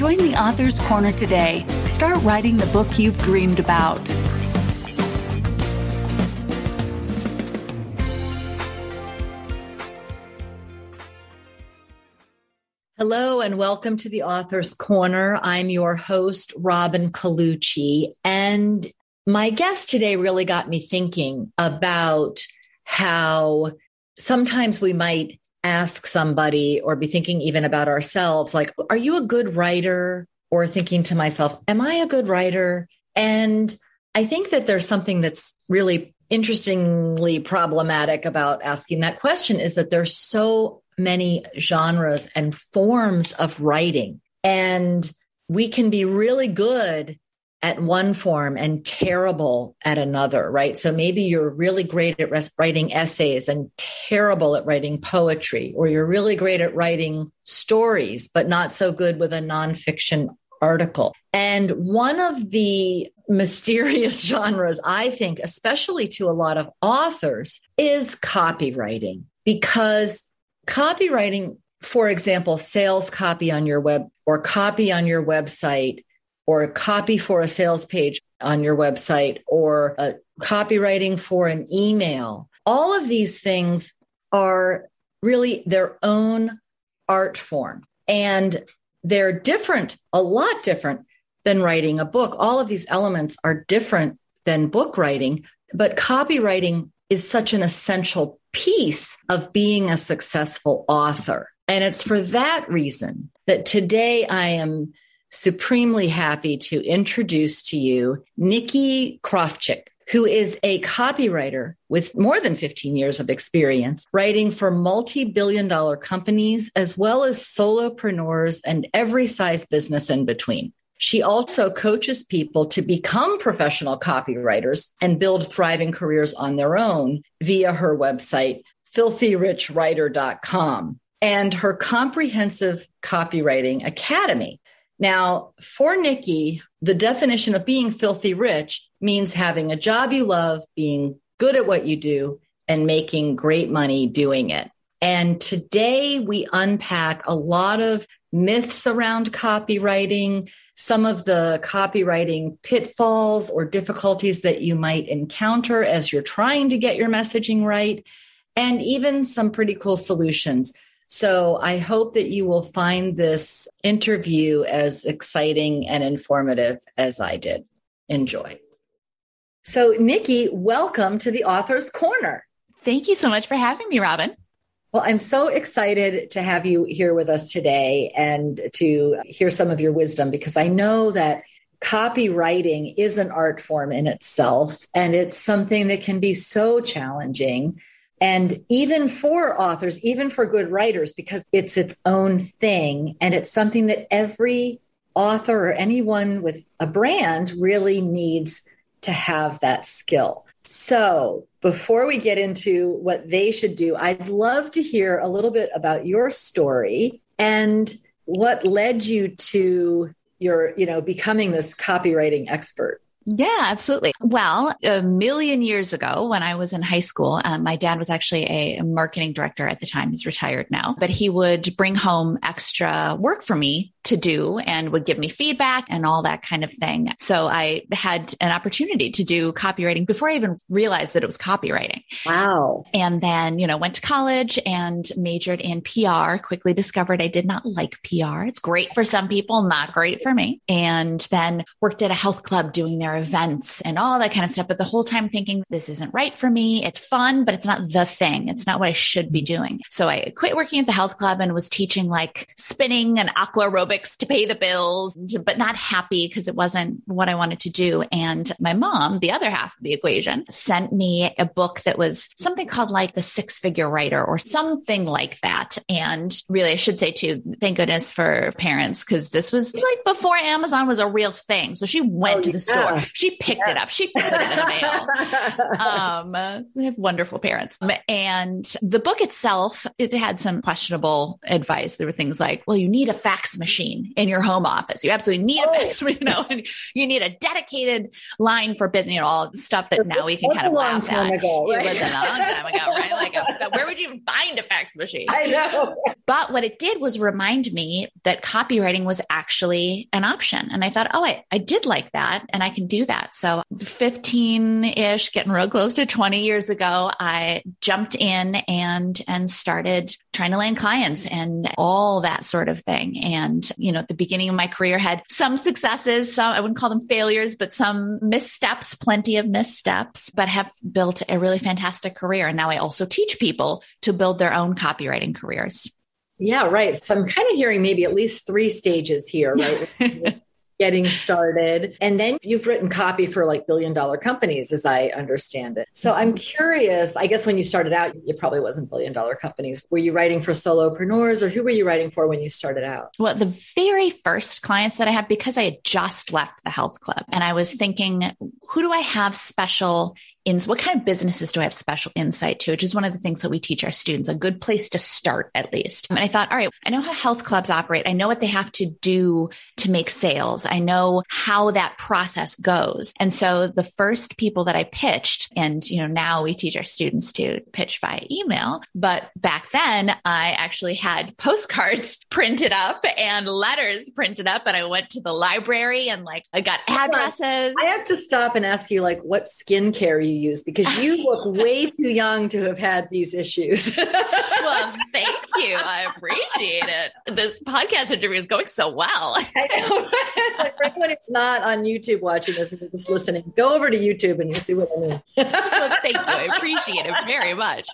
Join the Author's Corner today. Start writing the book you've dreamed about. Hello and welcome to the Author's Corner. I'm your host, Robin Colucci. And my guest today really got me thinking about how sometimes we might ask somebody or be thinking even about ourselves, like, are you a good writer? Or thinking to myself, am I a good writer? And I think that there's something that's really interestingly problematic about asking that question is that there's so many genres and forms of writing. And we can be really good at one form and terrible at another, right? So maybe you're really great at res- writing essays and terrible at writing poetry, or you're really great at writing stories, but not so good with a nonfiction article. And one of the mysterious genres, I think, especially to a lot of authors, is copywriting because copywriting, for example, sales copy on your web or copy on your website or a copy for a sales page on your website or a copywriting for an email. All of these things are really their own art form. And they're different, a lot different than writing a book. All of these elements are different than book writing, but copywriting is such an essential piece of being a successful author. And it's for that reason that today I am supremely happy to introduce to you Nicki Krawczyk, who is a copywriter with more than 15 years of experience writing for multi billion dollar companies as well as solopreneurs and every size business in between. She also coaches people to become professional copywriters and build thriving careers on their own via her website, filthyrichwriter.com, and her comprehensive copywriting academy. Now, for Nicki, the definition of being filthy rich means having a job you love, being good at what you do, and making great money doing it. And today we unpack a lot of myths around copywriting, some of the copywriting pitfalls or difficulties that you might encounter as you're trying to get your messaging right, and even some pretty cool solutions. So I hope that you will find this interview as exciting and informative as I did. Enjoy. So, Nicki, welcome to the Author's Corner. Thank you so much for having me, Robin. Well, I'm so excited to have you here with us today and to hear some of your wisdom because I know that copywriting is an art form in itself and it's something that can be so challenging. And even for authors, even for good writers, because it's its own thing and it's something that every author or anyone with a brand really needs to have that skill. So, before we get into what they should do, I'd love to hear a little bit about your story and what led you to your, you know, becoming this copywriting expert. Yeah, absolutely. Well, a million years ago, when I was in high school, um, my dad was actually a marketing director at the time. He's retired now, but he would bring home extra work for me to do and would give me feedback and all that kind of thing. So I had an opportunity to do copywriting before I even realized that it was copywriting. Wow. And then, you know, went to college and majored in PR, quickly discovered I did not like PR. It's great for some people, not great for me. And then worked at a health club doing their events and all that kind of stuff. But the whole time thinking, this isn't right for me. It's fun, but it's not the thing. It's not what I should be doing. So I quit working at the health club and was teaching like spinning and aqua aerobic To pay the bills, but not happy because it wasn't what I wanted to do. And my mom, the other half of the equation, sent me a book that was something called like the six figure writer or something like that. And really, I should say too, thank goodness for parents because this was like before Amazon was a real thing. So she went oh, to the yeah. store, she picked yeah. it up, she put it in the mail. um, they have wonderful parents. And the book itself, it had some questionable advice. There were things like, well, you need a fax machine in your home office. You absolutely need oh. a fax, you know, you need a dedicated line for business, you know, all the stuff that now we can kind of laugh at. Ago, right? It was a long time ago, right? Like, a, where would you even find a fax machine? I know. But what it did was remind me that copywriting was actually an option. And I thought, oh, I, I did like that and I can do that. So 15 ish, getting real close to 20 years ago, I jumped in and, and started trying to land clients and all that sort of thing. And, you know, at the beginning of my career had some successes, some, I wouldn't call them failures, but some missteps, plenty of missteps, but have built a really fantastic career. And now I also teach people to build their own copywriting careers. Yeah, right. So I'm kind of hearing maybe at least three stages here, right? getting started. And then you've written copy for like billion dollar companies, as I understand it. So I'm curious, I guess when you started out, you probably wasn't billion dollar companies. Were you writing for solopreneurs or who were you writing for when you started out? Well, the very first clients that I had, because I had just left the health club and I was thinking, who do I have special in what kind of businesses do I have special insight to, which is one of the things that we teach our students, a good place to start at least. And I thought, all right, I know how health clubs operate. I know what they have to do to make sales. I know how that process goes. And so the first people that I pitched, and you know, now we teach our students to pitch via email, but back then I actually had postcards printed up and letters printed up and I went to the library and like I got addresses. I have to stop and ask you like what skincare you use because you look way too young to have had these issues. well, thank you. I appreciate it. This podcast interview is going so well. I know. like anyone who's not on YouTube watching this and just listening, go over to YouTube and you'll see what I mean. well, thank you. I appreciate it very much.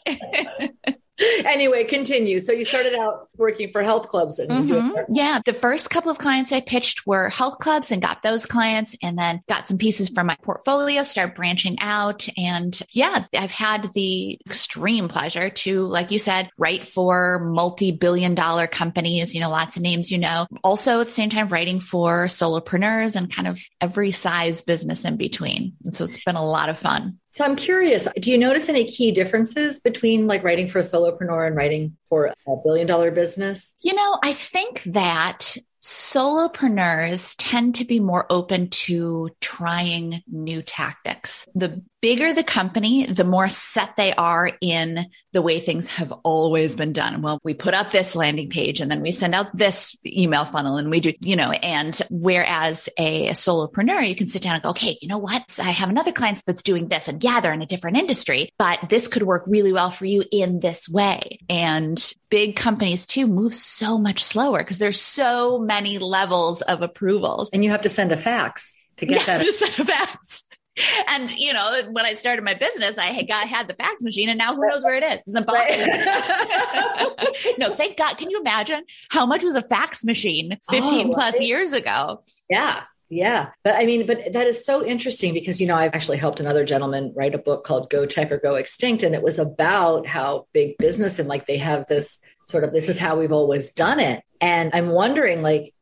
anyway, continue. So you started out working for health clubs and mm-hmm. yeah, the first couple of clients I pitched were health clubs and got those clients and then got some pieces from my portfolio, start branching out. And yeah, I've had the extreme pleasure to, like you said, write for multi-billion dollar companies, you know, lots of names, you know, also at the same time writing for solopreneurs and kind of every size business in between. And so it's been a lot of fun. So I'm curious, do you notice any key differences between like writing for a solopreneur and writing for a billion dollar business? You know, I think that solopreneurs tend to be more open to trying new tactics. The bigger the company, the more set they are in the way things have always been done. Well, we put up this landing page and then we send out this email funnel and we do, you know, and whereas a, a solopreneur, you can sit down and go, okay, you know what? So I have another client that's doing this and yeah, they're in a different industry, but this could work really well for you in this way. And big companies too move so much slower because there's so many levels of approvals. And you have to send a fax to get yeah, that. Just send a fax and you know, when I started my business, I had got had the fax machine, and now who knows where it is? It's in no, thank God. Can you imagine how much was a fax machine 15 oh, plus right. years ago? Yeah. Yeah. But I mean, but that is so interesting because, you know, I've actually helped another gentleman write a book called Go Tech or Go Extinct. And it was about how big business and like they have this sort of this is how we've always done it. And I'm wondering, like,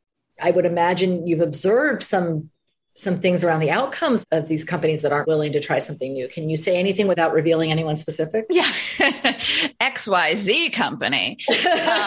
I would imagine you've observed some some things around the outcomes of these companies that aren't willing to try something new. Can you say anything without revealing anyone specific? Yeah. XYZ company.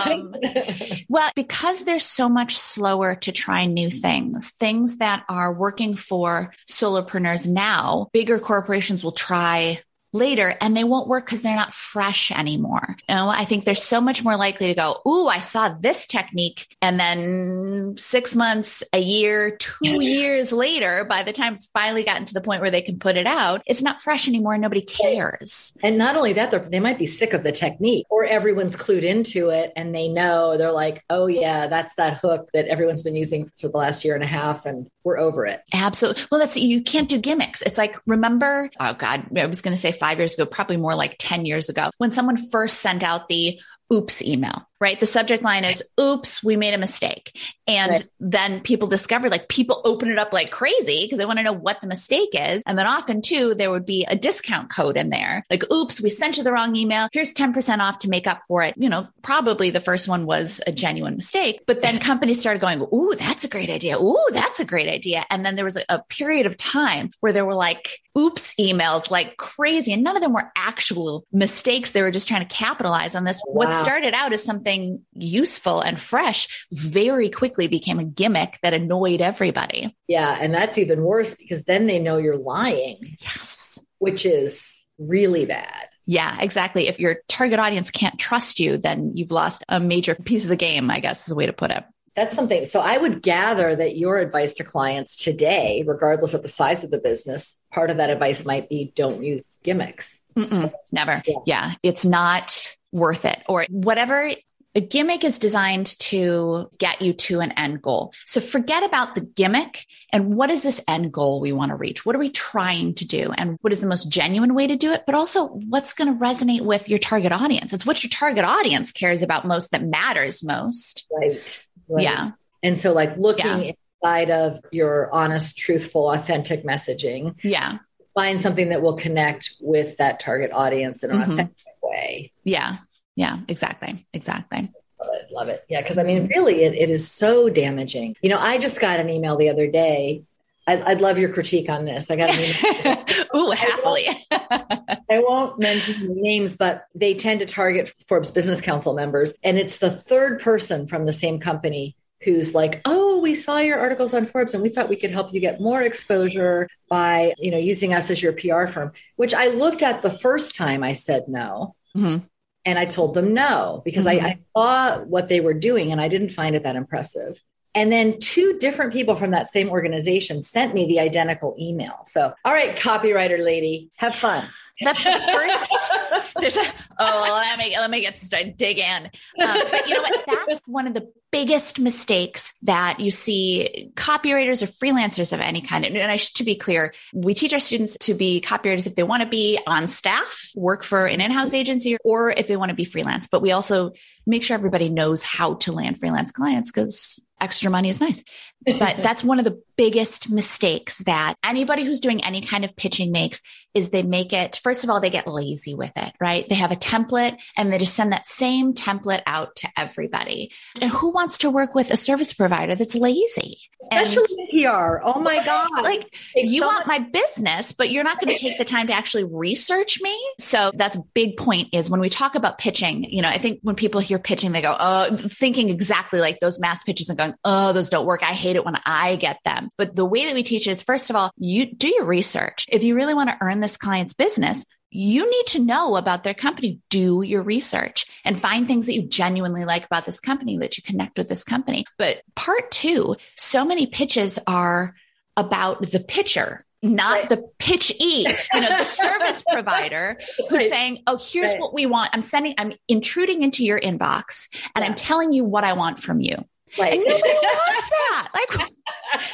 Um, well, because they're so much slower to try new things, things that are working for solopreneurs now, bigger corporations will try later and they won't work because they're not fresh anymore. You know, I think they're so much more likely to go, Ooh, I saw this technique. And then six months, a year, two years later, by the time it's finally gotten to the point where they can put it out, it's not fresh anymore and nobody cares. And not only that, they might be sick of the technique or everyone's clued into it and they know they're like, Oh yeah, that's that hook that everyone's been using for the last year and a half. And we're over it. Absolutely. Well, that's, you can't do gimmicks. It's like, remember, oh God, I was going to say five years ago, probably more like 10 years ago, when someone first sent out the oops email. Right? The subject line is, oops, we made a mistake. And right. then people discover like people open it up like crazy because they want to know what the mistake is. And then often too, there would be a discount code in there. Like, oops, we sent you the wrong email. Here's 10% off to make up for it. You know, probably the first one was a genuine mistake, but then companies started going, Ooh, that's a great idea. Ooh, that's a great idea. And then there was a, a period of time where there were like, oops emails like crazy. And none of them were actual mistakes. They were just trying to capitalize on this. Wow. What started out as something useful and fresh very quickly became a gimmick that annoyed everybody. Yeah. And that's even worse because then they know you're lying. Yes. Which is really bad. Yeah, exactly. If your target audience can't trust you, then you've lost a major piece of the game, I guess is a way to put it. That's something. So I would gather that your advice to clients today, regardless of the size of the business, part of that advice might be don't use gimmicks. Mm-mm, never. Yeah. yeah. It's not worth it or whatever a gimmick is designed to get you to an end goal. So forget about the gimmick and what is this end goal we want to reach? What are we trying to do? And what is the most genuine way to do it? But also what's going to resonate with your target audience? It's what your target audience cares about most that matters most. Right. right. Yeah. And so like looking yeah. inside of your honest, truthful, authentic messaging. Yeah. Find something that will connect with that target audience in an mm-hmm. authentic way. Yeah. Yeah, exactly. Exactly. Love it. Love it. Yeah. Cause I mean, really, it, it is so damaging. You know, I just got an email the other day. I, I'd, love your critique on this. I got an email. Ooh, happily. I won't, I won't mention names, but they tend to target Forbes Business Council members. And it's the third person from the same company who's like, "Oh, we saw your articles on Forbes and we thought we could help you get more exposure by, you know, using us as your PR firm." Which I looked at the first time I said no. Mm-hmm. And I told them no because mm-hmm. I, I saw what they were doing and I didn't find it that impressive. And then two different people from that same organization sent me the identical email. So, all right, copywriter lady, have fun. That's the first. There's a, oh, let me let me get started, dig in. Um, but you know what? That's one of the biggest mistakes that you see copywriters or freelancers of any kind. And I should to be clear, we teach our students to be copywriters if they want to be on staff, work for an in-house agency, or if they want to be freelance. But we also make sure everybody knows how to land freelance clients because extra money is nice. But that's one of the biggest mistakes that anybody who's doing any kind of pitching makes is they make it, first of all, they get lazy with it, right? They have a template and they just send that same template out to everybody. And who wants to work with a service provider that's lazy? Especially and, PR. Oh my God. Like you so want much- my business, but you're not going to take the time to actually research me. So that's a big point is when we talk about pitching, you know, I think when people hear pitching, they go, oh, thinking exactly like those mass pitches and going, oh, those don't work. I hate it when I get them. But the way that we teach is first of all, you do your research. If you really want to earn this client's business, you need to know about their company. Do your research and find things that you genuinely like about this company, that you connect with this company. But part two, so many pitches are about the pitcher, not right. the pitch e you know the service provider who's right. saying oh here's right. what we want i'm sending i'm intruding into your inbox and yeah. i'm telling you what i want from you Right. And nobody wants that. Like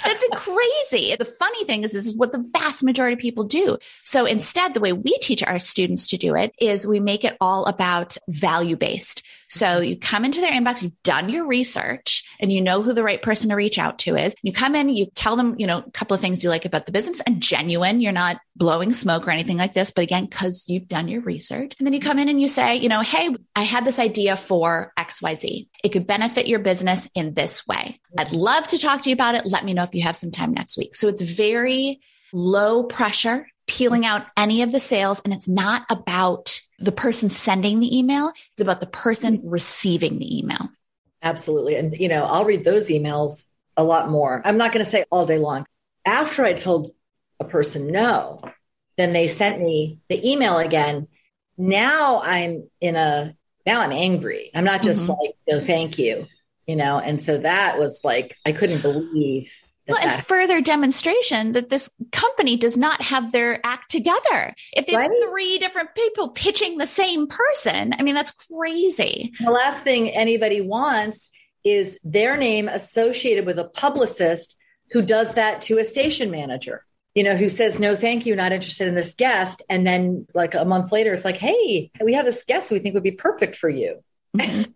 that's crazy. The funny thing is, this is what the vast majority of people do. So instead, the way we teach our students to do it is we make it all about value based. So you come into their inbox, you've done your research and you know who the right person to reach out to is. You come in, you tell them, you know, a couple of things you like about the business and genuine. You're not blowing smoke or anything like this. But again, cause you've done your research and then you come in and you say, you know, Hey, I had this idea for XYZ. It could benefit your business in this way. I'd love to talk to you about it. Let me know if you have some time next week. So it's very low pressure, peeling out any of the sales. And it's not about the person sending the email, it's about the person receiving the email. Absolutely. And, you know, I'll read those emails a lot more. I'm not going to say all day long. After I told a person no, then they sent me the email again. Now I'm in a, now I'm angry. I'm not just mm-hmm. like, no, thank you you know and so that was like i couldn't believe well, and further demonstration that this company does not have their act together. If they have right? three different people pitching the same person, I mean, that's crazy. The last thing anybody wants is their name associated with a publicist who does that to a station manager, you know, who says, no, thank you, not interested in this guest. And then, like a month later, it's like, hey, we have this guest we think would be perfect for you. Mm-hmm.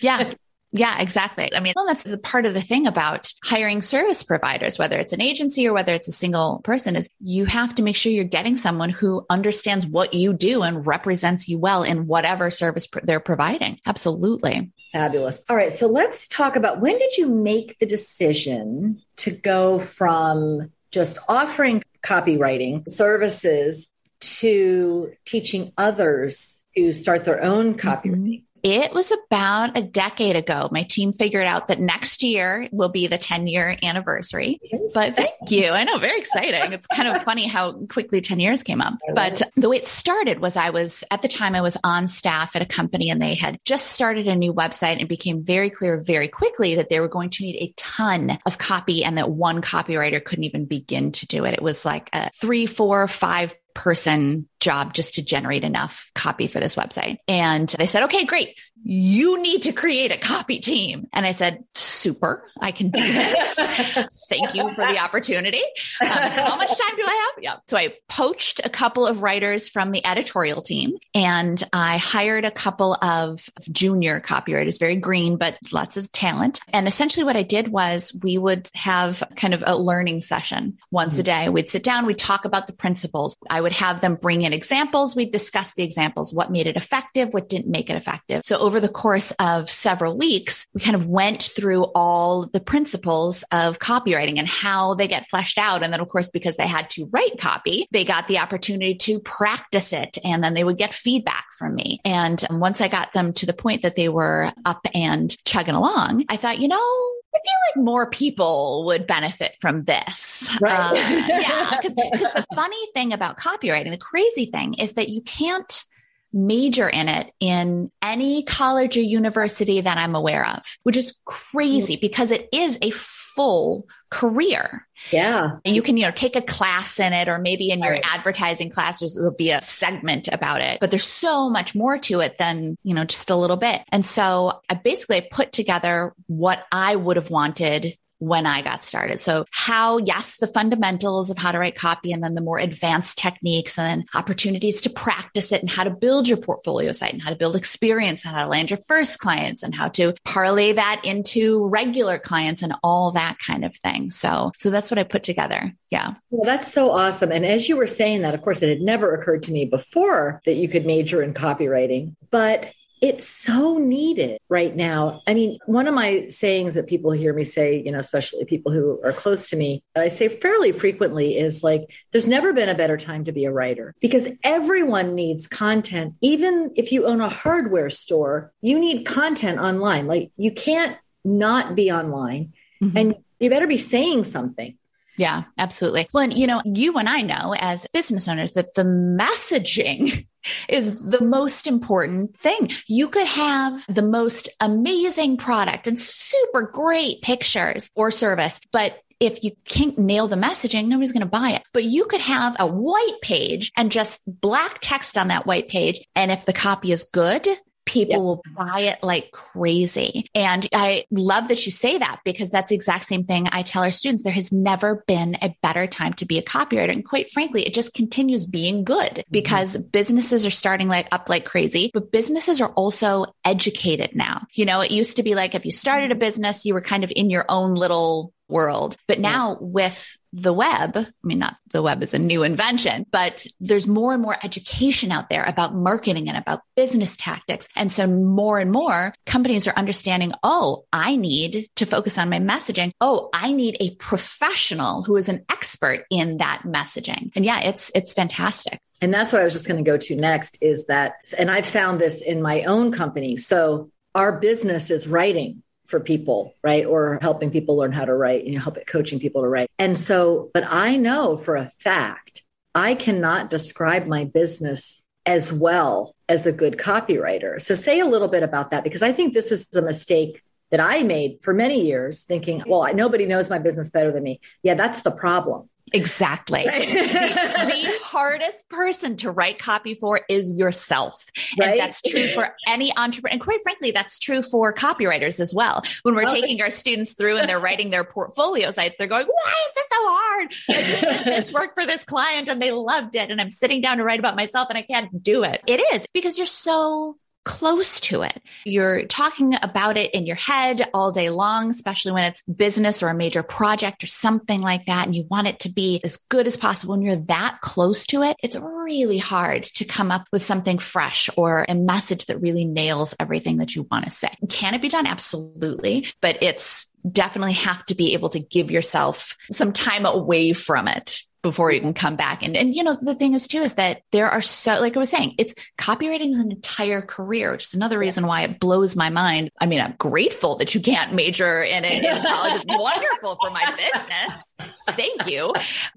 Yeah. Yeah, exactly. I mean, well, that's the part of the thing about hiring service providers, whether it's an agency or whether it's a single person, is you have to make sure you're getting someone who understands what you do and represents you well in whatever service pr- they're providing. Absolutely. Fabulous. All right. So let's talk about when did you make the decision to go from just offering copywriting services to teaching others to start their own copywriting? Mm-hmm. It was about a decade ago. My team figured out that next year will be the 10 year anniversary. But thank you. I know, very exciting. It's kind of funny how quickly 10 years came up. But the way it started was I was at the time I was on staff at a company and they had just started a new website and became very clear very quickly that they were going to need a ton of copy and that one copywriter couldn't even begin to do it. It was like a three, four, five person job just to generate enough copy for this website. And they said, okay, great. You need to create a copy team. And I said, super, I can do this. Thank you for the opportunity. Um, how much time do I have? Yeah. So I poached a couple of writers from the editorial team and I hired a couple of junior copywriters, very green, but lots of talent. And essentially what I did was we would have kind of a learning session once mm-hmm. a day. We'd sit down, we'd talk about the principles. I would have them bring in examples. we discussed the examples, what made it effective, what didn't make it effective. So over the course of several weeks, we kind of went through all the principles of copywriting and how they get fleshed out. And then, of course, because they had to write copy, they got the opportunity to practice it and then they would get feedback from me. And once I got them to the point that they were up and chugging along, I thought, you know, I feel like more people would benefit from this. Right. Uh, yeah. Because the funny thing about copywriting, the crazy thing is that you can't major in it in any college or university that I'm aware of, which is crazy because it is a full career. Yeah. And you can, you know, take a class in it, or maybe in your right. advertising classes, there'll be a segment about it, but there's so much more to it than, you know, just a little bit. And so I basically put together what I would have wanted when I got started. So how, yes, the fundamentals of how to write copy and then the more advanced techniques and opportunities to practice it and how to build your portfolio site and how to build experience and how to land your first clients and how to parlay that into regular clients and all that kind of thing. So, so that's what I put together. Yeah. Well, that's so awesome. And as you were saying that, of course, it had never occurred to me before that you could major in copywriting, but it's so needed right now. I mean, one of my sayings that people hear me say, you know, especially people who are close to me, I say fairly frequently is like, there's never been a better time to be a writer because everyone needs content. Even if you own a hardware store, you need content online. Like, you can't not be online mm-hmm. and you better be saying something. Yeah, absolutely. Well, and, you know, you and I know as business owners that the messaging is the most important thing. You could have the most amazing product and super great pictures or service, but if you can't nail the messaging, nobody's going to buy it. But you could have a white page and just black text on that white page. And if the copy is good, people yep. will buy it like crazy. And I love that you say that because that's the exact same thing I tell our students. There has never been a better time to be a copywriter. And quite frankly, it just continues being good mm-hmm. because mm-hmm. businesses are starting like up like crazy, but businesses are also educated now. You know, it used to be like if you started a business, you were kind of in your own little world. But now with the web, I mean, not the web is a new invention, but there's more and more education out there about marketing and about business tactics. And so more and more companies are understanding, oh, I need to focus on my messaging. Oh, I need a professional who is an expert in that messaging. And yeah, it's, it's fantastic. And that's what I was just going to go to next is that, and I've found this in my own company. So our business is writing for people, right? Or helping people learn how to write, you know, help coaching people to write. And so, but I know for a fact, I cannot describe my business as well as a good copywriter. So say a little bit about that because I think this is a mistake that I made for many years thinking, well, nobody knows my business better than me. Yeah, that's the problem. Exactly. Right. the, the, hardest person to write copy for is yourself. Right? And that's true for any entrepreneur. And quite frankly, that's true for copywriters as well. When we're oh, taking our students through and they're writing their portfolio sites, they're going, why is this so hard? I just did this work for this client and they loved it. And I'm sitting down to write about myself and I can't do it. It is because you're so close to it. You're talking about it in your head all day long, especially when it's business or a major project or something like that. And you want it to be as good as possible. When you're that close to it, it's really hard to come up with something fresh or a message that really nails everything that you want to say. Can it be done? Absolutely. But it's definitely have to be able to give yourself some time away from it before you mm-hmm. can come back. And, and, you know, the thing is too, is that there are so, like I was saying, it's copywriting is an entire career, which is another reason why it blows my mind. I mean, I'm grateful that you can't major in it in college. It's wonderful for my business. Thank you.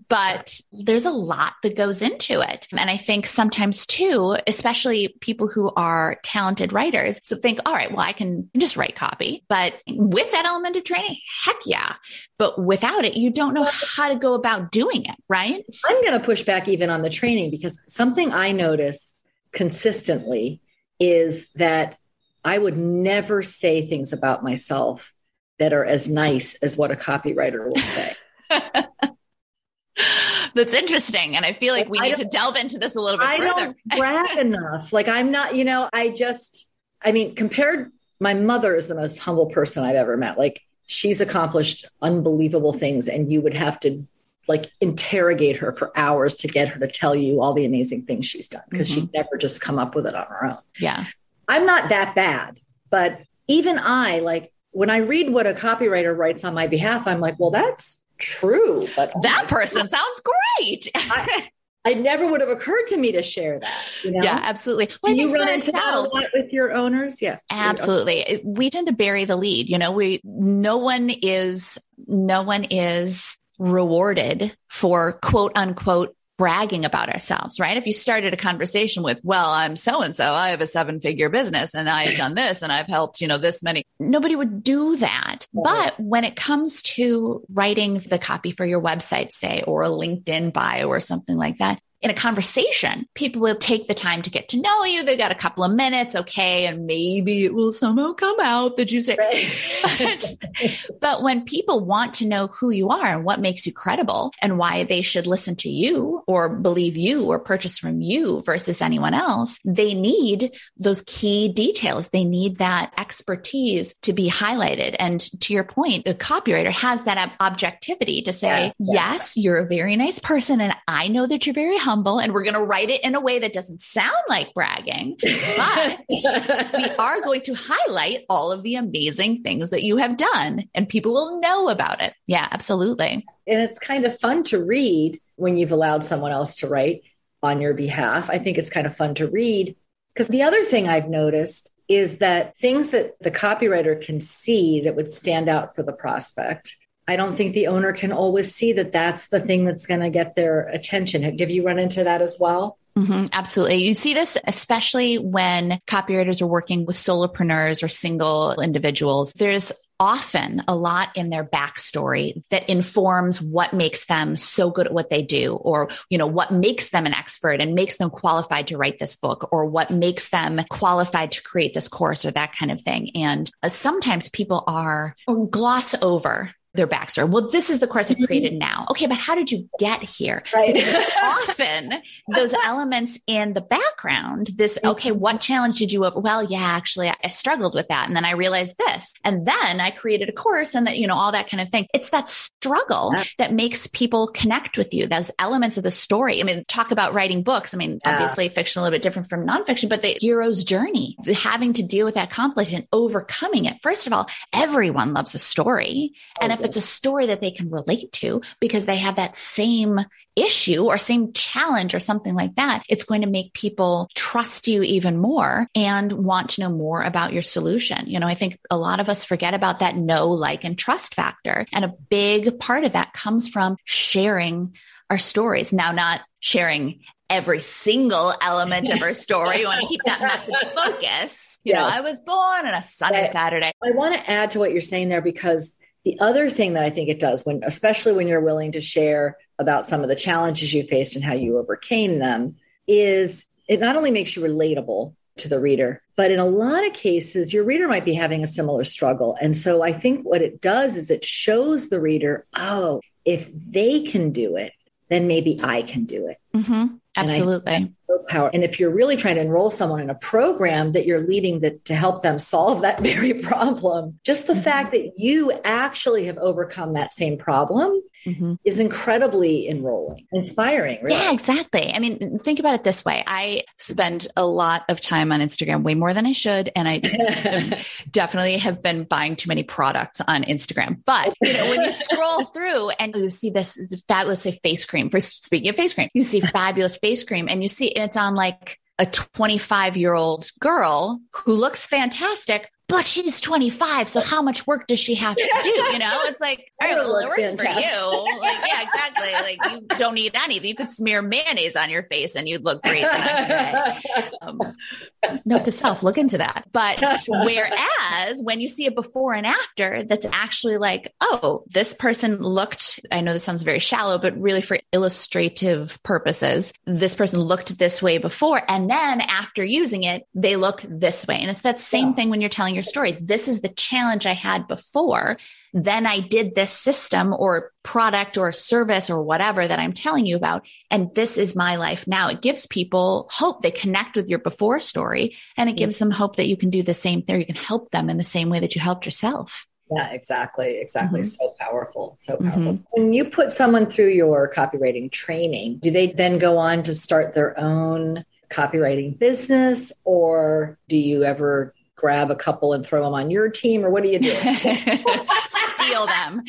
But there's a lot that goes into it. And I think sometimes too, especially people who are talented writers, so think, all right, well, I can just write copy, but with that element of training, heck yeah. But without it, you don't know how to go about doing it right? I'm going to push back even on the training because something I notice consistently is that I would never say things about myself that are as nice as what a copywriter will say. That's interesting. And I feel like we need to delve into this a little bit I further. don't brag enough. Like I'm not, you know, I just, I mean, compared, my mother is the most humble person I've ever met. Like she's accomplished unbelievable things and you would have to like interrogate her for hours to get her to tell you all the amazing things she's done because mm-hmm. she'd never just come up with it on her own. Yeah. I'm not that bad, but even I like when I read what a copywriter writes on my behalf, I'm like, well, that's true. But oh that person sounds great. I, it never would have occurred to me to share that. You know? Yeah, absolutely. Well, you run into that a lot with your owners. Yeah, absolutely. We tend to bury the lead. You know, we no one is no one is rewarded for quote unquote bragging about ourselves, right? If you started a conversation with, well, I'm so and so, I have a seven figure business and I've done this and I've helped, you know, this many, nobody would do that. But when it comes to writing the copy for your website, say, or a LinkedIn bio or something like that, in a conversation, people will take the time to get to know you. They got a couple of minutes. Okay. And maybe it will somehow come out that you say, right. but, but when people want to know who you are and what makes you credible and why they should listen to you or believe you or purchase from you versus anyone else, they need those key details. They need that expertise to be highlighted. And to your point, the copywriter has that objectivity to say, yeah, yes, you're a very nice person. And I know that you're very humble humble and we're going to write it in a way that doesn't sound like bragging, but we are going to highlight all of the amazing things that you have done and people will know about it. Yeah, absolutely. And it's kind of fun to read when you've allowed someone else to write on your behalf. I think it's kind of fun to read because the other thing I've noticed is that things that the copywriter can see that would stand out for the prospect I don't think the owner can always see that that's the thing that's going to get their attention. Have you run into that as well? Mm-hmm, absolutely. You see this especially when copywriters are working with solopreneurs or single individuals. There's often a lot in their backstory that informs what makes them so good at what they do or you know what makes them an expert and makes them qualified to write this book or what makes them qualified to create this course or that kind of thing and uh, sometimes people are gloss over their backstory. Well, this is the course I've mm-hmm. created now. Okay, but how did you get here? Right. often those elements in the background, this, mm-hmm. okay, what challenge did you, well, yeah, actually I struggled with that. And then I realized this. And then I created a course and that, you know, all that kind of thing. It's that struggle yeah. that makes people connect with you. Those elements of the story. I mean, talk about writing books. I mean, yeah. obviously fiction a little bit different from nonfiction, but the hero's journey, having to deal with that conflict and overcoming it. First of all, everyone loves a story. And oh, if if it's a story that they can relate to because they have that same issue or same challenge or something like that, it's going to make people trust you even more and want to know more about your solution. You know, I think a lot of us forget about that know, like, and trust factor. And a big part of that comes from sharing our stories. Now, not sharing every single element of our story. You want to keep that message focused. You yes. know, I was born on a sunny Saturday. I want to add to what you're saying there because the other thing that I think it does when, especially when you're willing to share about some of the challenges you faced and how you overcame them, is it not only makes you relatable to the reader, but in a lot of cases, your reader might be having a similar struggle. And so I think what it does is it shows the reader, oh, if they can do it, then maybe I can do it. Mm-hmm. Absolutely. Power. And if you're really trying to enroll someone in a program that you're leading that to help them solve that very problem, just the mm-hmm. fact that you actually have overcome that same problem mm-hmm. is incredibly enrolling, inspiring. Really. Yeah, exactly. I mean, think about it this way I spend a lot of time on Instagram, way more than I should. And I definitely have been buying too many products on Instagram. But, you know, when you scroll through and you see this fabulous face cream, for speaking of face cream, you see fabulous face cream and you see, it's on like, a 25 year old girl who looks fantastic, but she's 25. So how much work does she have to do? You know, it's like, all right, well, it works fantastic. for you. Like, yeah, exactly. Like you don't need anything. You could smear mayonnaise on your face and you'd look great the next day. Um, note to self, look into that. But whereas when you see a before and after, that's actually like, oh, this person looked, I know this sounds very shallow, but really for illustrative purposes, this person looked this way before. And then after using it, they look this way. And it's that same yeah. thing when you're telling your your story. This is the challenge I had before. Then I did this system or product or service or whatever that I'm telling you about. And this is my life now. It gives people hope. They connect with your before story and it gives them hope that you can do the same thing. You can help them in the same way that you helped yourself. Yeah, exactly. Exactly. Mm-hmm. So powerful. So powerful. Mm-hmm. When you put someone through your copywriting training, do they then go on to start their own copywriting business or do you ever grab a couple and throw them on your team or what do you do? Steal them.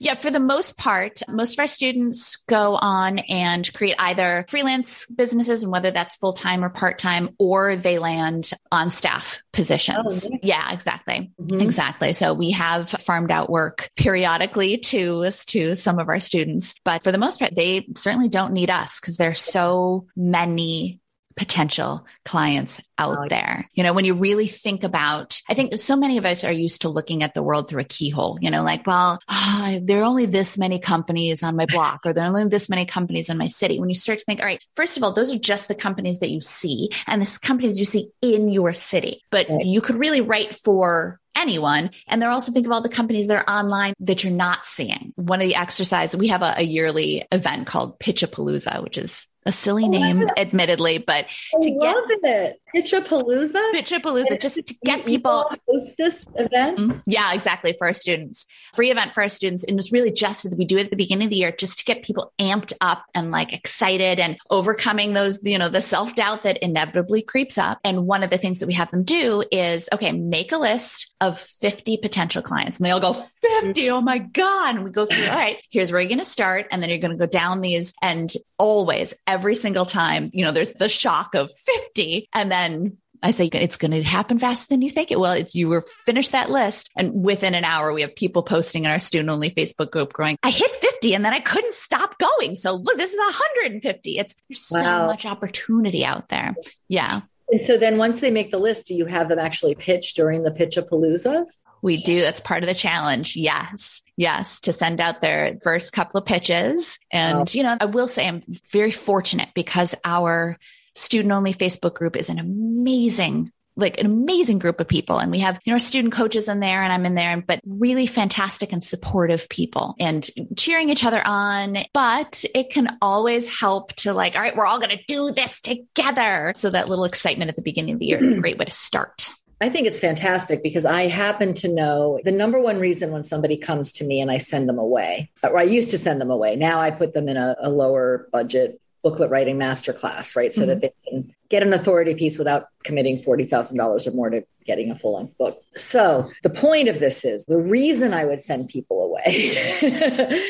Yeah, for the most part, most of our students go on and create either freelance businesses and whether that's full time or part time, or they land on staff positions. Oh, yeah. exactly. Mm-hmm. Exactly. So we have farmed out work periodically to, to some of our students, but for the most part, they certainly don't need us because there's so many potential clients out there. You know, when you really think about, I think so many of us are used to looking at the world through a keyhole, you know, like, well, oh, there are only this many companies on my block or there are only this many companies in my city. When you start to think, all right, first of all, those are just the companies that you see and the companies you see in your city, but right. you could really write for anyone. And they're also think of all the companies that are online that you're not seeing. One of the exercises, we have a, a yearly event called Pitchapalooza, which is a silly oh, name, admittedly, but I to get it. Pitchapalooza. Pitchapalooza, just to get people host this event. Mm-hmm. Yeah, exactly for our students. Free event for our students, and it's really just that we do it at the beginning of the year, just to get people amped up and like excited and overcoming those, you know, the self doubt that inevitably creeps up. And one of the things that we have them do is, okay, make a list of 50 potential clients, and they all go 50. Oh my god! And we go through. All right, here's where you're going to start, and then you're going to go down these, and always every single time, you know, there's the shock of 50 and then I say it's going to happen faster than you think it will. It's you were finished that list. And within an hour, we have people posting in our student only Facebook group going, I hit 50 and then I couldn't stop going. So look, this is 150. It's there's wow. so much opportunity out there. Yeah. And so then once they make the list, do you have them actually pitch during the Pitchapalooza? We do. That's part of the challenge. Yes. Yes. To send out their first couple of pitches. And, wow. you know, I will say I'm very fortunate because our student only Facebook group is an amazing like an amazing group of people. And we have, you know, student coaches in there and I'm in there, but really fantastic and supportive people and cheering each other on. But it can always help to like, all right, we're all going to do this together. So that little excitement at the beginning of the year is a great way to start. I think it's fantastic because I happen to know the number one reason when somebody comes to me and I send them away, or I used to send them away. Now I put them in a, a lower budget booklet writing masterclass, right? So mm-hmm. that they can get an authority piece without committing $40,000 or more to getting a full length book. So the point of this is the reason I would send people away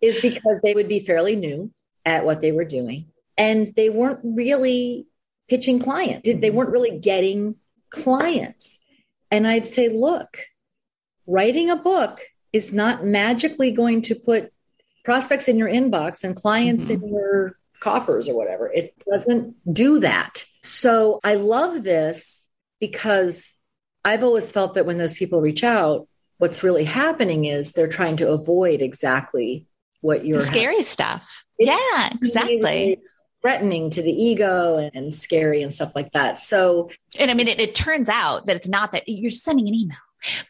is because they would be fairly new at what they were doing and they weren't really pitching clients. They mm-hmm. weren't really getting clients. And I'd say, look, writing a book is not magically going to put prospects in your inbox and clients mm-hmm. in your coffers or whatever. It doesn't do that. So I love this because I've always felt that when those people reach out, what's really happening is they're trying to avoid exactly what you're the scary having. stuff. It's yeah, exactly threatening to the ego and, scary and stuff like that. So, and I mean, it, it turns out that it's not that you're sending an email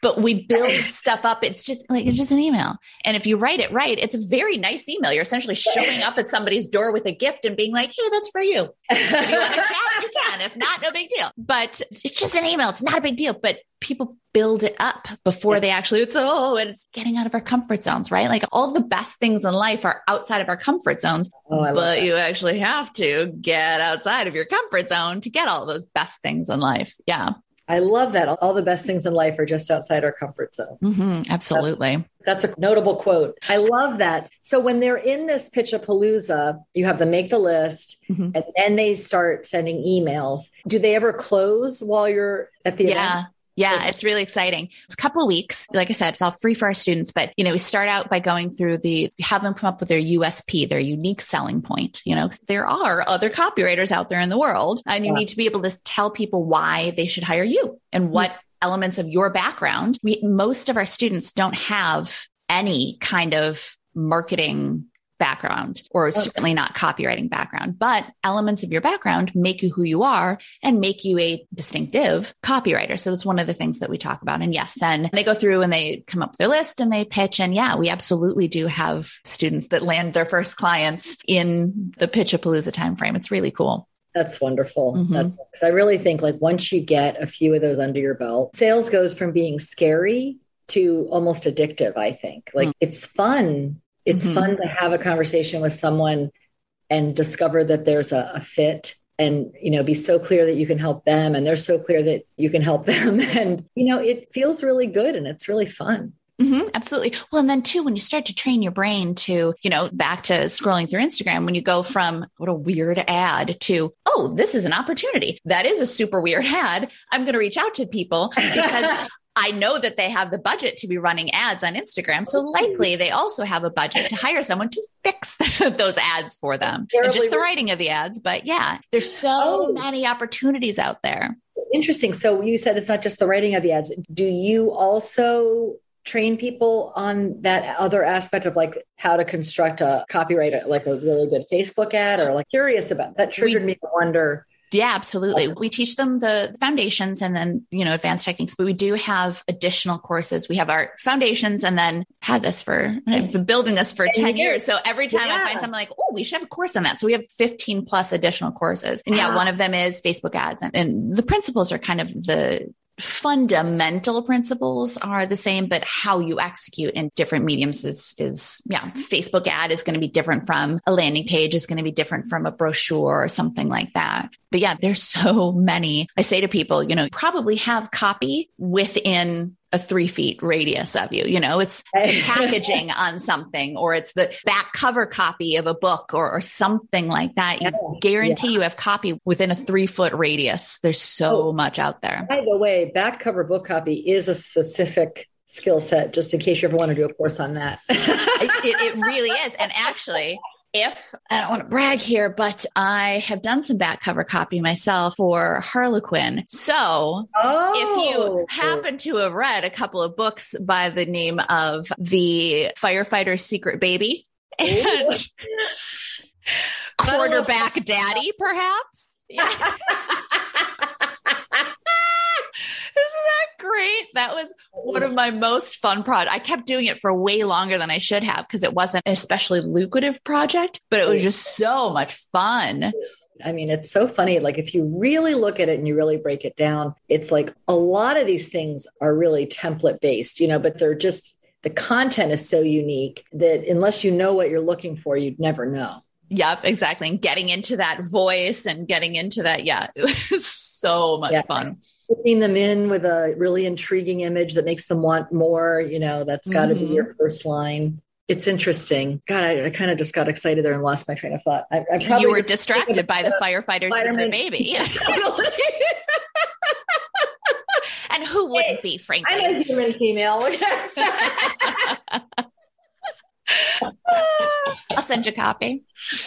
but we build stuff up. It's just like it's just an email. And if you write it right, it's a very nice email. You're essentially showing up at somebody's door with a gift and being like, hey, that's for you. If you want to chat, you can. If not, no big deal. But it's just an email. It's not a big deal. But people build it up before they actually it's oh and it's getting out of our comfort zones right like all the best things in life are outside of our comfort zones oh, but you actually have to get outside of your comfort zone to get all those best things in life yeah I love that. All the best things in life are just outside our comfort zone. Mm-hmm, absolutely. That's, that's, a notable quote. I love that. So when they're in this Pitchapalooza, you have them make the list mm-hmm. and then they start sending emails. Do they ever close while you're at the yeah. event? Yeah, it's really exciting. It's a couple of weeks. Like I said, it's all free for our students, but you know, we start out by going through the have them come up with their USP, their unique selling point. You know, there are other copywriters out there in the world, and you yeah. need to be able to tell people why they should hire you and what mm-hmm. elements of your background. We most of our students don't have any kind of marketing background or okay. certainly not copywriting background, but elements of your background make you who you are and make you a distinctive copywriter. So that's one of the things that we talk about. And yes, then they go through and they come up with their list and they pitch. And yeah, we absolutely do have students that land their first clients in the Pitchapalooza timeframe. It's really cool. That's wonderful. Mm-hmm. That's, I really think like once you get a few of those under your belt, sales goes from being scary to almost addictive, I think. Like mm. it's fun it's mm-hmm. fun to have a conversation with someone and discover that there's a, a, fit and you know be so clear that you can help them and they're so clear that you can help them and you know it feels really good and it's really fun Mm-hmm, absolutely. Well, and then too, when you start to train your brain to, you know, back to scrolling through Instagram, when you go from what a weird ad to, oh, this is an opportunity. That is a super weird ad. I'm going to reach out to people because I know that they have the budget to be running ads on Instagram. So oh, likely they also have a budget to hire someone to fix those ads for them and just the writing of the ads. But yeah, there's so oh. many opportunities out there. Interesting. So you said it's not just the writing of the ads. Do you also train people on that other aspect of like how to construct a copyright, like a really good Facebook ad or like curious about that triggered we, me to wonder yeah, absolutely. We teach them the foundations and then, you know, advanced techniques, but we do have additional courses. We have our foundations and then had this for, I've been building this for 10 years. So every time yeah. I find something like, oh, we should have a course on that. So we have 15 plus additional courses. And yeah, one of them is Facebook ads. And, and the principles are kind of the, fundamental principles are the same, but how you execute in different mediums is, is, yeah, Facebook ad is going to be different from a landing page is going to be different from a brochure or something like that. But yeah, there's so many. I say to people, you know, probably have copy within a three feet radius of you. You know, it's packaging on something or it's the back cover copy of a book or, or something like that. You yeah. guarantee yeah. you have copy within a three foot radius. There's so oh, much out there. By the way, back cover book copy is a specific skill set, just in case you ever want to do a course on that. it, it really is. And actually, if I don't want to brag here, but I have done some back cover copy myself for Harlequin. So oh. if you oh. happen to have read a couple of books by the name of The Firefighter's Secret Baby and Quarterback Daddy, perhaps. great. That was one of my most fun projects. I kept doing it for way longer than I should have because it wasn't an especially lucrative project, but it was just so much fun. I mean, it's so funny. Like, if you really look at it and you really break it down, it's like a lot of these things are really template based, you know, but they're just the content is so unique that unless you know what you're looking for, you'd never know. Yep, exactly. And getting into that voice and getting into that, yeah, it was so much yeah. fun putting them in with a really intriguing image that makes them want more you know that's got to mm-hmm. be your first line. It's interesting. God i, I kind of just got excited there and lost my train of thought. I, I probably you were distracted by the firefighters and their baby and who wouldn't be frankly i'm a human female i'll send you a copy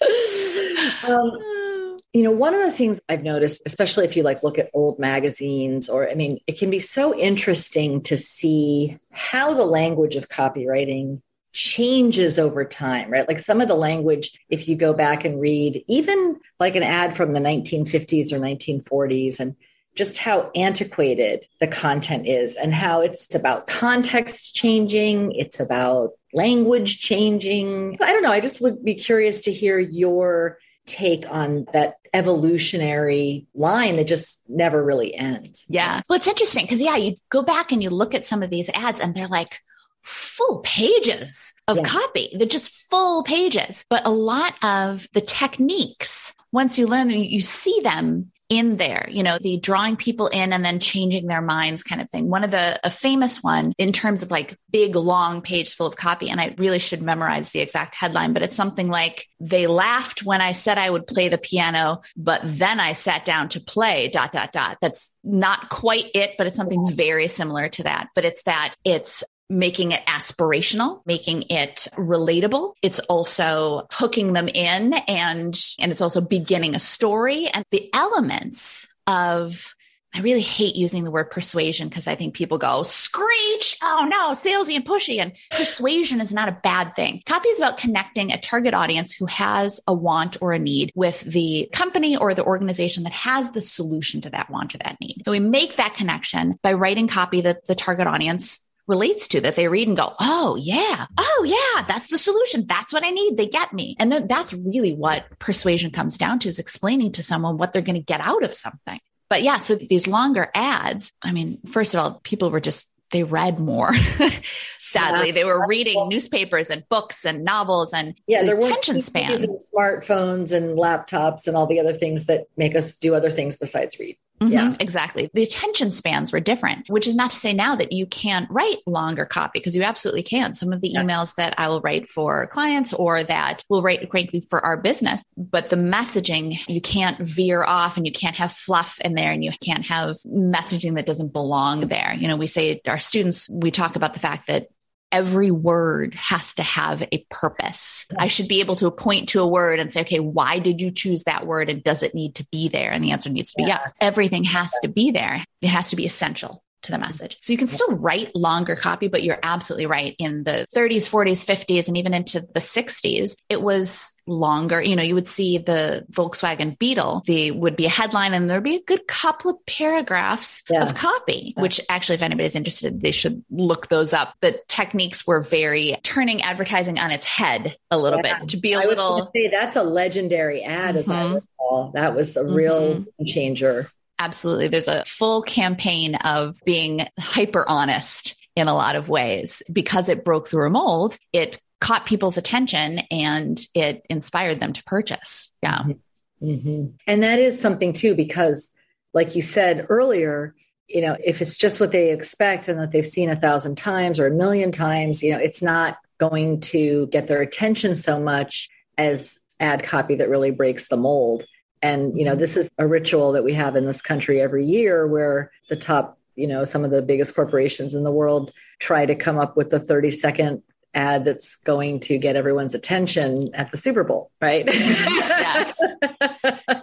um, you know, one of the things I've noticed, especially if you like look at old magazines, or I mean, it can be so interesting to see how the language of copywriting changes over time, right? Like some of the language, if you go back and read, even like an ad from the 1950s or 1940s, and just how antiquated the content is and how it's about context changing, it's about language changing. I don't know. I just would be curious to hear your take on that evolutionary line that just never really ends. Yeah. Well, it's interesting because, yeah, you go back and you look at some of these ads and they're like, full pages of yeah. copy. They're just full pages. But a lot of the techniques, once you learn them, you see them in there, you know, the drawing people in and then changing their minds kind of thing. One of the, a famous one in terms of like big, long page full of copy. And I really should memorize the exact headline, but it's something like they laughed when I said I would play the piano, but then I sat down to play dot, dot, dot. That's not quite it, but it's something very similar to that. But it's that it's making it aspirational, making it relatable. It's also hooking them in and, and it's also beginning a story and the elements of I really hate using the word persuasion because I think people go, screech. Oh no, salesy and pushy. And persuasion is not a bad thing. Copy is about connecting a target audience who has a want or a need with the company or the organization that has the solution to that want or that need. And we make that connection by writing copy that the target audience relates to that they read and go, Oh yeah. Oh yeah. That's the solution. That's what I need. They get me. And th- that's really what persuasion comes down to is explaining to someone what they're going to get out of something. But yeah, so these longer ads, I mean, first of all, people were just they read more. Sadly, yeah. they were reading newspapers and books and novels and yeah, the attention span. Smartphones and laptops and all the other things that make us do other things besides read. Mm-hmm, yeah, exactly. The attention spans were different, which is not to say now that you can't write longer copy because you absolutely can. Some of the yeah. emails that I will write for clients or that will write, frankly, for our business, but the messaging, you can't veer off and you can't have fluff in there and you can't have messaging that doesn't belong there. You know, we say our students, we talk about the fact that every word has to have a purpose. I should be able to point to a word and say, okay, why did you choose that word? And does it need to be there? And the answer needs to be yes. Everything has to be there. It has to be essential to the message. So you can still write longer copy, but you're absolutely right. In the 30s, 40s, 50s, and even into the 60s, it was longer. You know, you would see the Volkswagen Beetle, the would be a headline and there'd be a good couple of paragraphs yeah. of copy, yeah. which actually, if anybody's interested, they should look those up. The techniques were very turning advertising on its head a little yeah. bit to be a I little. say that's a legendary ad, mm-hmm. as I mm-hmm. recall. That was a real mm-hmm. changer. Absolutely. There's a full campaign of being hyper honest in a lot of ways because it broke through a mold. It caught people's attention and it inspired them to purchase. Yeah. Mm-hmm. mm-hmm. And that is something too, because like you said earlier, you know, if it's just what they expect and that they've seen a thousand times or a million times, you know, it's not going to get their attention so much as ad copy that really breaks the mold. And, you know, this is a ritual that we have in this country every year where the top, you know, some of the biggest corporations in the world try to come up with the 30 second ad that's going to get everyone's attention at the Super Bowl, right? yes.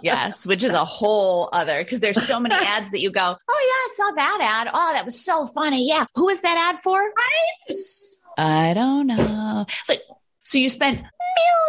yes, which is a whole other because there's so many ads that you go, oh yeah, I saw that ad. Oh, that was so funny. Yeah, who is that ad for? Right? I don't know. Like so you spent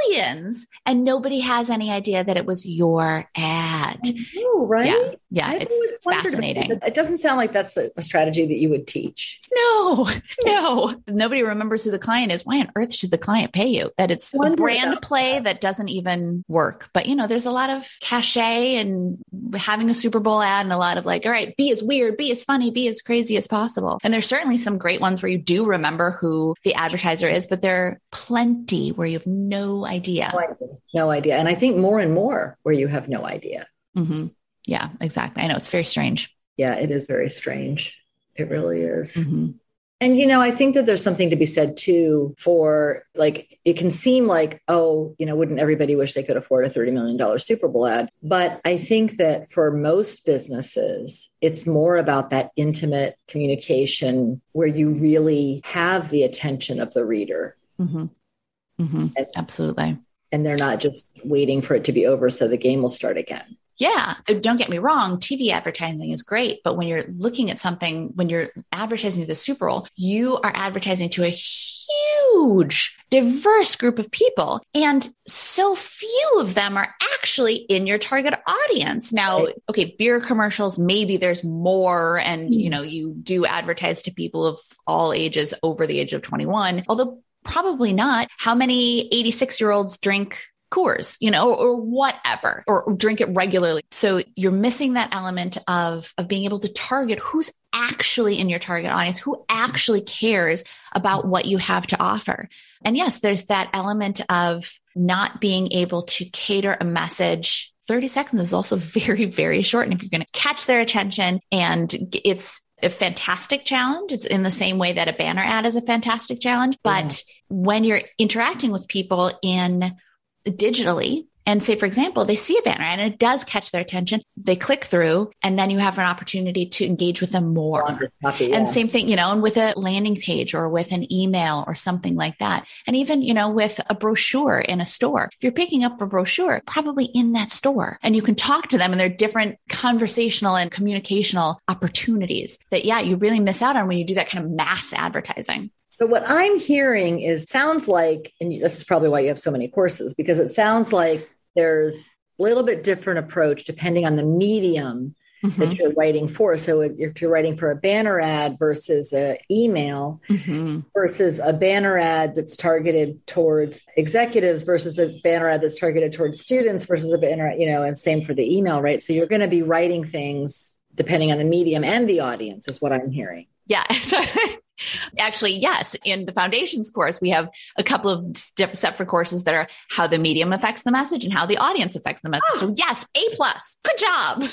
millions and nobody has any idea that it was your ad. Know, right? Yeah, yeah it's fascinating. It doesn't sound like that's a, a, strategy that you would teach. No, no. nobody remembers who the client is. Why on earth should the client pay you? That it's a brand play that. that doesn't even work. But you know, there's a lot of cachet and having a Super Bowl ad and a lot of like, all right, be as weird, be as funny, be as crazy as possible. And there's certainly some great ones where you do remember who the advertiser is, but there are plenty where you have no idea. No idea. No idea. And I think more and more where you have no idea. Mm-hmm. Yeah, exactly. I know it's very strange. Yeah, it is very strange. It really is. Mm-hmm. And, you know, I think that there's something to be said too for like, it can seem like, oh, you know, wouldn't everybody wish they could afford a $30 million Super Bowl ad? But I think that for most businesses, it's more about that intimate communication where you really have the attention of the reader. Mm-hmm. Mm-hmm. And, Absolutely. And they're not just waiting for it to be over so the game will start again. Yeah. Don't get me wrong. TV advertising is great. But when you're looking at something, when you're advertising to the Super Bowl, you are advertising to a huge diverse group of people. And so few of them are actually in your target audience. Now, okay, beer commercials, maybe there's more. And, mm-hmm. you know, you do advertise to people of all ages over the age of 21, although probably not. How many 86 year olds drink Coors, you know, or, or, whatever, or drink it regularly. So you're missing that element of, of being able to target who's actually in your target audience, who actually cares about what you have to offer. And yes, there's that element of not being able to cater a message 30 seconds is also very, very short. And if you're going to catch their attention and it's a fantastic challenge. It's in the same way that a banner ad is a fantastic challenge. But yeah. when you're interacting with people in digitally, and say, for example, they see a banner and it does catch their attention. They click through and then you have an opportunity to engage with them more. Copy, yeah. And same thing, you know, and with a landing page or with an email or something like that. And even, you know, with a brochure in a store, if you're picking up a brochure, probably in that store and you can talk to them and there are different conversational and communicational opportunities that, yeah, you really miss out on when you do that kind of mass advertising. So what I'm hearing is sounds like, and this is probably why you have so many courses, because it sounds like there's a little bit different approach depending on the medium mm-hmm. that you're writing for. So if you're writing for a banner ad versus an email mm-hmm. versus a banner ad that's targeted towards executives versus a banner ad that's targeted towards students versus a banner, you know, and same for the email, right? So you're going to be writing things depending on the medium and the audience is what I'm hearing. Yeah. Actually, yes. In the foundations course, we have a couple of separate courses that are how the medium affects the message and how the audience affects the message. Oh. So yes, A plus. Good job.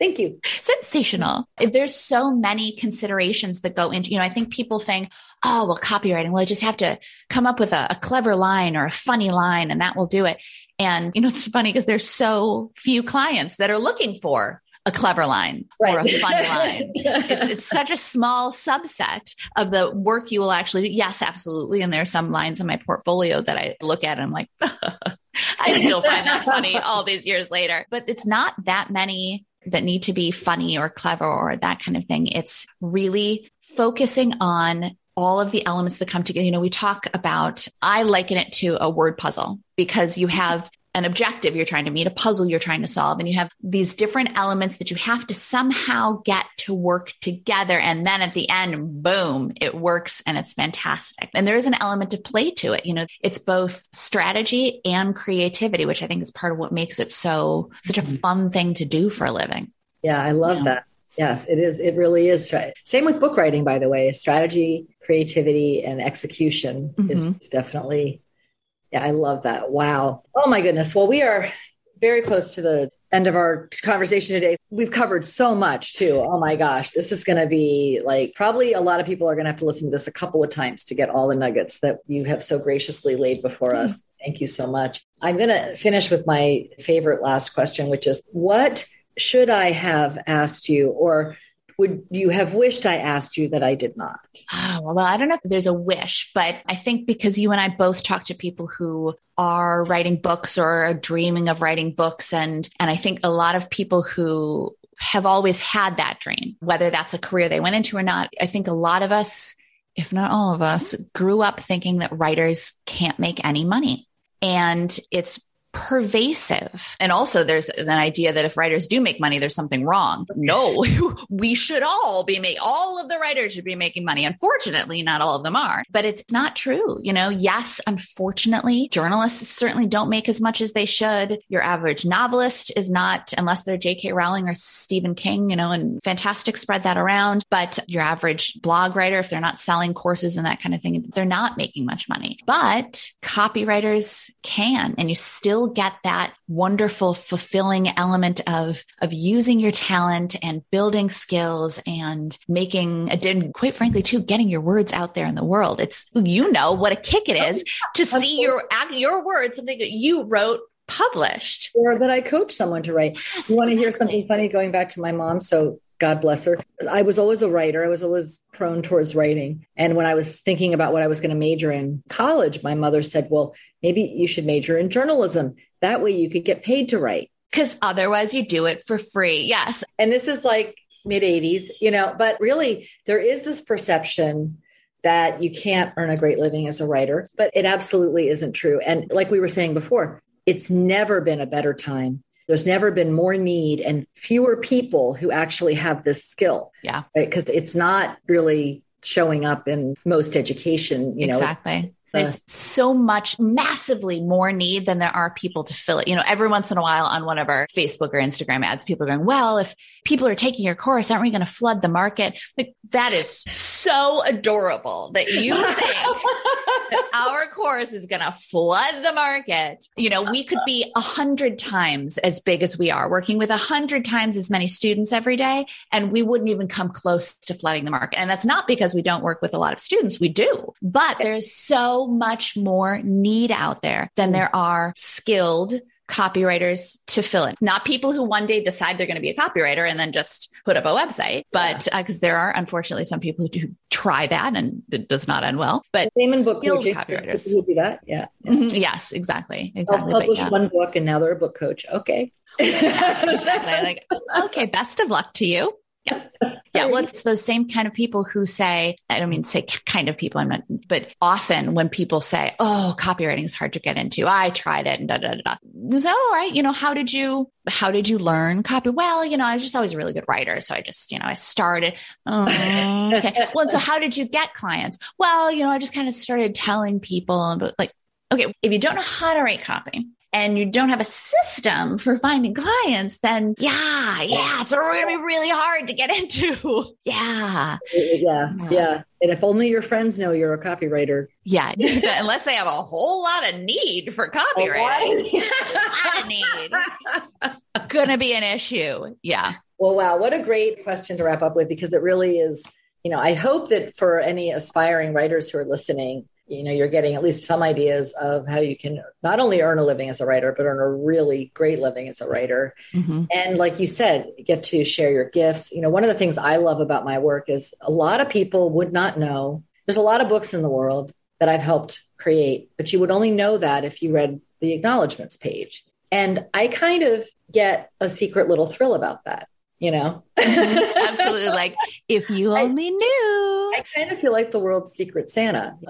Thank you. Sensational. There's so many considerations that go into, you know, I think people think, oh, well, copywriting, well, I just have to come up with a, a clever line or a funny line and that will do it. And, you know, it's funny because there's so few clients that are looking for a clever line right. or a fun line. It's, it's, such a small subset of the work you will actually do. Yes, absolutely. And there are some lines in my portfolio that I look at and I'm like, I still find that funny all these years later. But it's not that many that need to be funny or clever or that kind of thing. It's really focusing on all of the elements that come together. You know, we talk about, I liken it to a word puzzle because you have an objective you're trying to meet, a puzzle you're trying to solve, and you have these different elements that you have to somehow get to work together. And then at the end, boom, it works and it's fantastic. And there is an element of play to it. You know, it's both strategy and creativity, which I think is part of what makes it so such a mm-hmm. fun thing to do for a living. Yeah, I love that. Yes, it is. It really is. Same with book writing, by the way. Strategy, creativity, and execution mm-hmm. is definitely yeah, I love that. Wow. Oh my goodness. Well, we are very close to the end of our conversation today. We've covered so much too. Oh my gosh, this is going to be like probably a lot of people are going to have to listen to this a couple of times to get all the nuggets that you have so graciously laid before mm-hmm. us. Thank you so much. I'm going to finish with my favorite last question, which is what should I have asked you or would you have wished I asked you that I did not? Oh, well, I don't know if there's a wish, but I think because you and I both talk to people who are writing books or are dreaming of writing books and and I think a lot of people who have always had that dream, whether that's a career they went into or not. I think a lot of us, if not all of us, grew up thinking that writers can't make any money. And it's pervasive. And also there's an idea that if writers do make money, there's something wrong. No, we should all be making, all of the writers should be making money. Unfortunately, not all of them are, but it's not true. You know, yes, unfortunately, journalists certainly don't make as much as they should. Your average novelist is not, unless they're J.K. Rowling or Stephen King, you know, and fantastic spread that around. But your average blog writer, if they're not selling courses and that kind of thing, they're not making much money. But copywriters can, and you still still get that wonderful, fulfilling element of, of using your talent and building skills and making, and quite frankly, too, getting your words out there in the world. It's, you know, what a kick it is to see your, your words, something that you wrote published or that I coach someone to write. Yes, you want to hear something funny going back to my mom? So God bless her. I was always a writer. I was always prone towards writing. And when I was thinking about what I was going to major in college, my mother said, Well, maybe you should major in journalism. That way you could get paid to write. Because otherwise you do it for free. Yes. And this is like mid 80s, you know, but really there is this perception that you can't earn a great living as a writer, but it absolutely isn't true. And like we were saying before, it's never been a better time. There's never been more need and fewer people who actually have this skill. Yeah. Because right? it's not really showing up in most education, you know. Exactly. There's uh. so much massively more need than there are people to fill it. You know, every once in a while on one of our Facebook or Instagram ads, people are going, well, if people are taking your course, aren't we going to flood the market? Like that is so adorable that you think that our course is going to flood the market. You know, we could be a hundred times as big as we are working with a hundred times as many students every day. And we wouldn't even come close to flooding the market. And that's not because we don't work with a lot of students. We do, but there's so much more need out there than there are skilled copywriters to fill in. Not people who one day decide they're going to be a copywriter and then just put up a website, but because yeah. uh, there are unfortunately some people who do try that and it does not end well. But same in book coaching. Copywriters who do that. Yeah. yeah. Mm-hmm. Yes, exactly. Exactly. I'll publish yeah. one book and now they're a book coach. Okay. exactly. Like, okay, best of luck to you. Yeah. Well, it's those same kind of people who say, I don't mean say kind of people, I'm not, but often when people say, Oh, copywriting is hard to get into. I tried it and da, da, da, da. So, all right. You know, how did you, how did you learn copy? Well, you know, I was just always a really good writer. So I just, you know, I started. Oh, okay. well, so how did you get clients? Well, you know, I just kind of started telling people, but like, okay, if you don't know how to write copy, and you don't have a system for finding clients, then yeah, yeah, it's going to be really hard to get into. yeah. Yeah. Yeah. And if only your friends know you're a copywriter. Yeah. Unless they have a whole lot of need for copywriting. a lot of need. Gonna be an issue. Yeah. Well, wow. What a great question to wrap up with because it really is, you know, I hope that for any aspiring writers who are listening, you know you're getting at least some ideas of how you can not only earn a living as a writer but earn a really great living as a writer. Mm-hmm. and like you said get to share your gifts. You know one of the things i love about my work is a lot of people would not know. There's a lot of books in the world that i've helped create but you would only know that if you read the acknowledgments page. And i kind of get a secret little thrill about that you know? Mm-hmm. absolutely. Like if you only I, knew. I kind of feel like the world's secret santa.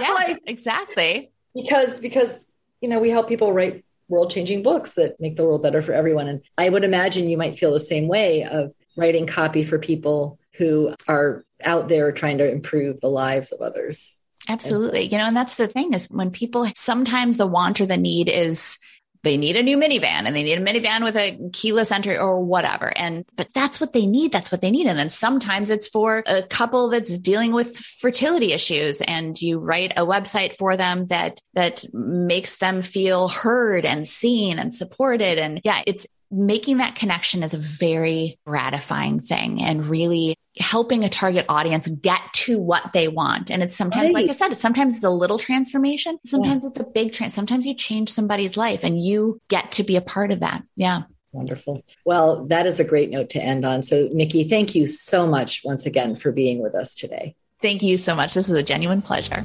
Yeah like, exactly. Because because you know we help people write world changing books that make the world better for everyone. And i would imagine you might feel the same way of writing copy for people who are out there trying to improve the lives of others. Absolutely. You know, and that's the thing is when people sometimes the want or the need is they need a new minivan and they need a minivan with a keyless entry or whatever. And, but that's what they need. That's what they need. And then sometimes it's for a couple that's dealing with fertility issues and you write a website for them that, that makes them feel heard and seen and supported. And yeah, it's, making that connection is a very gratifying thing and really helping a target audience get to what they want. And it's sometimes, right. like I said, sometimes it's a little transformation. Sometimes yeah. it's a big trans. Sometimes you change somebody's life and you get to be a part of that. Yeah. Wonderful. Well, that is a great note to end on. So, Nicki, thank you so much once again for being with us today. Thank you so much. This is a genuine pleasure.